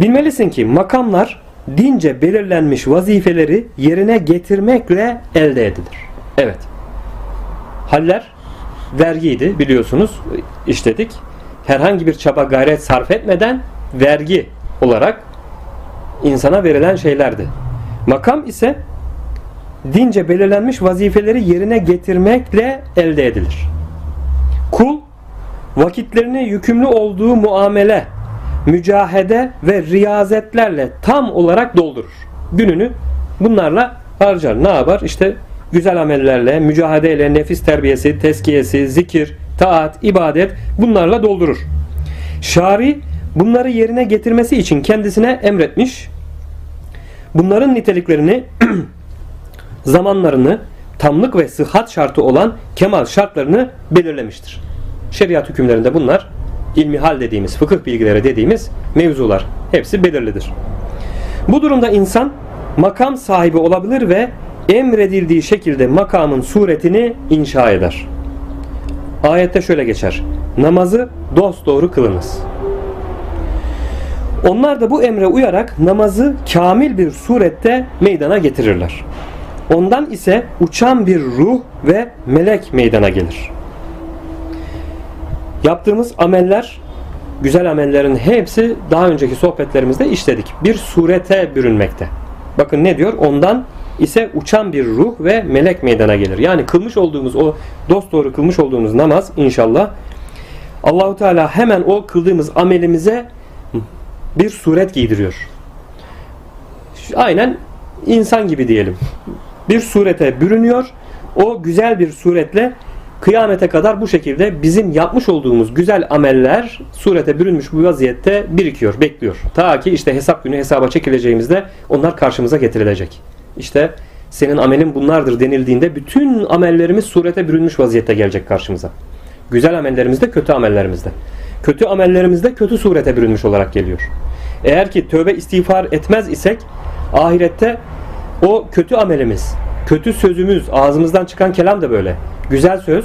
Bilmelisin ki makamlar dince belirlenmiş vazifeleri yerine getirmekle elde edilir. Evet. Haller vergiydi biliyorsunuz işledik. Herhangi bir çaba gayret sarf etmeden vergi olarak insana verilen şeylerdi. Makam ise dince belirlenmiş vazifeleri yerine getirmekle elde edilir. Kul vakitlerini yükümlü olduğu muamele, mücahede ve riyazetlerle tam olarak doldurur. Gününü bunlarla harcar. Ne yapar? İşte güzel amellerle, mücahedeyle, nefis terbiyesi, teskiyesi, zikir, taat, ibadet bunlarla doldurur. Şari bunları yerine getirmesi için kendisine emretmiş. Bunların niteliklerini, zamanlarını, tamlık ve sıhhat şartı olan kemal şartlarını belirlemiştir. Şeriat hükümlerinde bunlar ilmihal dediğimiz, fıkıh bilgileri dediğimiz mevzular. Hepsi belirlidir. Bu durumda insan makam sahibi olabilir ve emredildiği şekilde makamın suretini inşa eder. Ayette şöyle geçer. Namazı dosdoğru kılınız. Onlar da bu emre uyarak namazı kamil bir surette meydana getirirler. Ondan ise uçan bir ruh ve melek meydana gelir. Yaptığımız ameller, güzel amellerin hepsi daha önceki sohbetlerimizde işledik. Bir surete bürünmekte. Bakın ne diyor? Ondan ise uçan bir ruh ve melek meydana gelir. Yani kılmış olduğumuz o dost doğru kılmış olduğumuz namaz inşallah Allahu Teala hemen o kıldığımız amelimize bir suret giydiriyor. Aynen insan gibi diyelim. Bir surete bürünüyor. O güzel bir suretle kıyamete kadar bu şekilde bizim yapmış olduğumuz güzel ameller surete bürünmüş bu vaziyette birikiyor, bekliyor. Ta ki işte hesap günü hesaba çekileceğimizde onlar karşımıza getirilecek. İşte senin amelin bunlardır denildiğinde bütün amellerimiz surete bürünmüş vaziyette gelecek karşımıza. Güzel amellerimiz de kötü amellerimiz de. Kötü amellerimiz de kötü surete bürünmüş olarak geliyor. Eğer ki tövbe istiğfar etmez isek ahirette o kötü amelimiz, kötü sözümüz, ağzımızdan çıkan kelam da böyle. Güzel söz,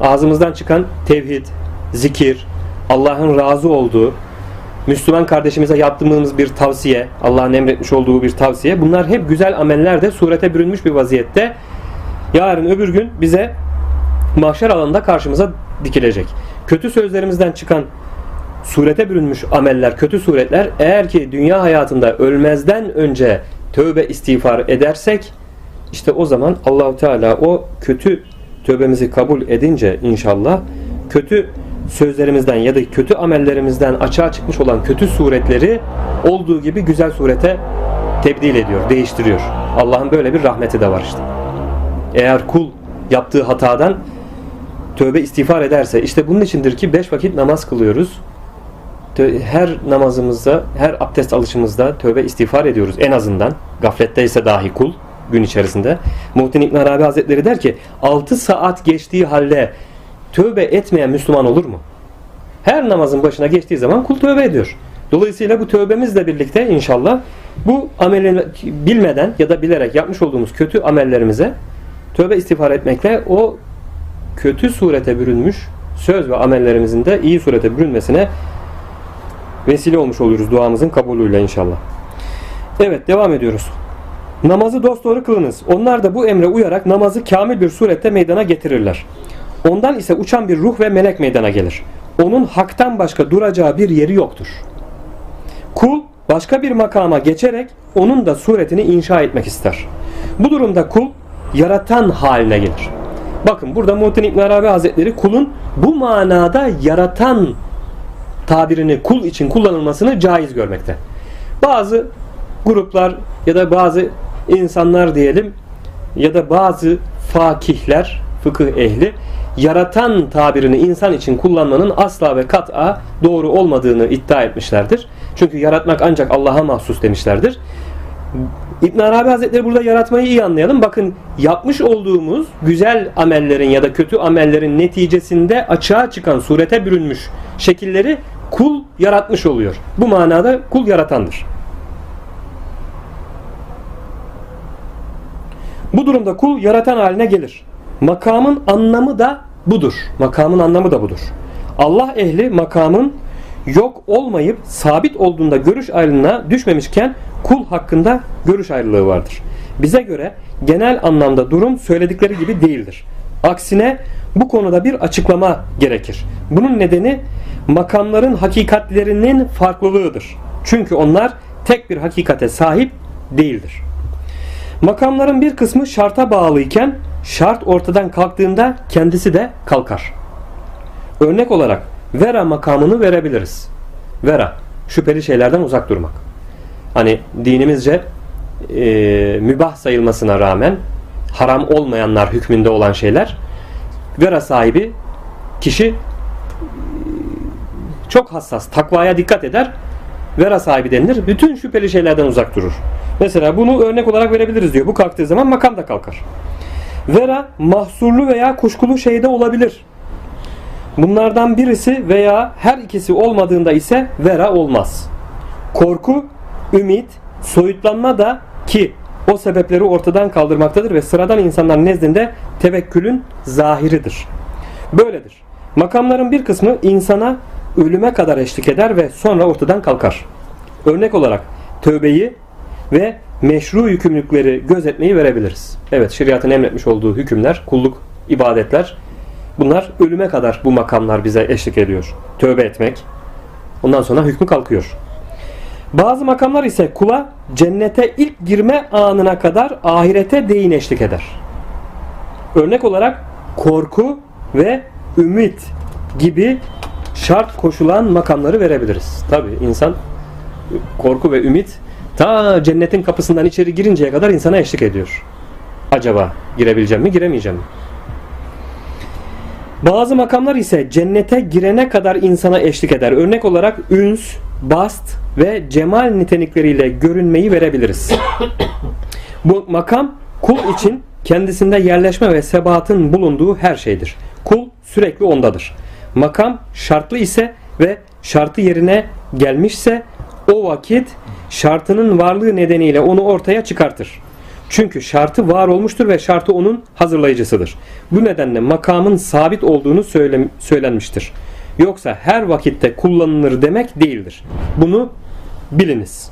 ağzımızdan çıkan tevhid, zikir, Allah'ın razı olduğu, Müslüman kardeşimize yaptığımız bir tavsiye, Allah'ın emretmiş olduğu bir tavsiye. Bunlar hep güzel ameller de surete bürünmüş bir vaziyette. Yarın öbür gün bize mahşer alanında karşımıza dikilecek. Kötü sözlerimizden çıkan surete bürünmüş ameller, kötü suretler eğer ki dünya hayatında ölmezden önce tövbe istiğfar edersek işte o zaman Allahu Teala o kötü tövbemizi kabul edince inşallah kötü sözlerimizden ya da kötü amellerimizden açığa çıkmış olan kötü suretleri olduğu gibi güzel surete tebdil ediyor, değiştiriyor. Allah'ın böyle bir rahmeti de var işte. Eğer kul yaptığı hatadan tövbe istiğfar ederse işte bunun içindir ki beş vakit namaz kılıyoruz. Her namazımızda, her abdest alışımızda tövbe istiğfar ediyoruz en azından. Gafletteyse dahi kul gün içerisinde. Muhittin İbn Arabi Hazretleri der ki 6 saat geçtiği halde tövbe etmeyen Müslüman olur mu? Her namazın başına geçtiği zaman kul tövbe ediyor. Dolayısıyla bu tövbemizle birlikte inşallah bu ameli bilmeden ya da bilerek yapmış olduğumuz kötü amellerimize tövbe istiğfar etmekle o kötü surete bürünmüş söz ve amellerimizin de iyi surete bürünmesine vesile olmuş oluyoruz duamızın kabulüyle inşallah. Evet devam ediyoruz. Namazı dosdoğru kılınız. Onlar da bu emre uyarak namazı kamil bir surette meydana getirirler. Ondan ise uçan bir ruh ve melek meydana gelir. Onun haktan başka duracağı bir yeri yoktur. Kul başka bir makama geçerek onun da suretini inşa etmek ister. Bu durumda kul yaratan haline gelir. Bakın burada Muhittin İbn Arabi Hazretleri kulun bu manada yaratan tabirini kul için kullanılmasını caiz görmekte. Bazı gruplar ya da bazı insanlar diyelim ya da bazı fakihler, fıkıh ehli yaratan tabirini insan için kullanmanın asla ve kat'a doğru olmadığını iddia etmişlerdir. Çünkü yaratmak ancak Allah'a mahsus demişlerdir. İbn Arabi Hazretleri burada yaratmayı iyi anlayalım. Bakın yapmış olduğumuz güzel amellerin ya da kötü amellerin neticesinde açığa çıkan surete bürünmüş şekilleri kul yaratmış oluyor. Bu manada kul yaratandır. Bu durumda kul yaratan haline gelir. Makamın anlamı da budur. Makamın anlamı da budur. Allah ehli makamın yok olmayıp sabit olduğunda görüş ayrılığına düşmemişken kul hakkında görüş ayrılığı vardır. Bize göre genel anlamda durum söyledikleri gibi değildir. Aksine bu konuda bir açıklama gerekir. Bunun nedeni makamların hakikatlerinin farklılığıdır. Çünkü onlar tek bir hakikate sahip değildir. Makamların bir kısmı şarta bağlıyken şart ortadan kalktığında kendisi de kalkar. Örnek olarak vera makamını verebiliriz. Vera, şüpheli şeylerden uzak durmak. Hani dinimizce e, mübah sayılmasına rağmen haram olmayanlar hükmünde olan şeyler vera sahibi kişi e, çok hassas, takvaya dikkat eder. Vera sahibi denilir. Bütün şüpheli şeylerden uzak durur. Mesela bunu örnek olarak verebiliriz diyor. Bu kalktığı zaman makam da kalkar. Vera mahsurlu veya kuşkulu şeyde olabilir. Bunlardan birisi veya her ikisi olmadığında ise vera olmaz. Korku, ümit, soyutlanma da ki o sebepleri ortadan kaldırmaktadır ve sıradan insanlar nezdinde tevekkülün zahiridir. Böyledir. Makamların bir kısmı insana ölüme kadar eşlik eder ve sonra ortadan kalkar. Örnek olarak tövbeyi ve meşru yükümlülükleri gözetmeyi verebiliriz. Evet şeriatın emretmiş olduğu hükümler, kulluk, ibadetler bunlar ölüme kadar bu makamlar bize eşlik ediyor. Tövbe etmek. Ondan sonra hükmü kalkıyor. Bazı makamlar ise kula cennete ilk girme anına kadar ahirete değin eşlik eder. Örnek olarak korku ve ümit gibi şart koşulan makamları verebiliriz. Tabi insan korku ve ümit ta cennetin kapısından içeri girinceye kadar insana eşlik ediyor. Acaba girebileceğim mi giremeyeceğim mi? Bazı makamlar ise cennete girene kadar insana eşlik eder. Örnek olarak üns, bast ve cemal nitelikleriyle görünmeyi verebiliriz. Bu makam kul için kendisinde yerleşme ve sebatın bulunduğu her şeydir. Kul sürekli ondadır. Makam şartlı ise ve şartı yerine gelmişse o vakit şartının varlığı nedeniyle onu ortaya çıkartır. Çünkü şartı var olmuştur ve şartı onun hazırlayıcısıdır. Bu nedenle makamın sabit olduğunu söyle, söylenmiştir. Yoksa her vakitte kullanılır demek değildir. Bunu biliniz.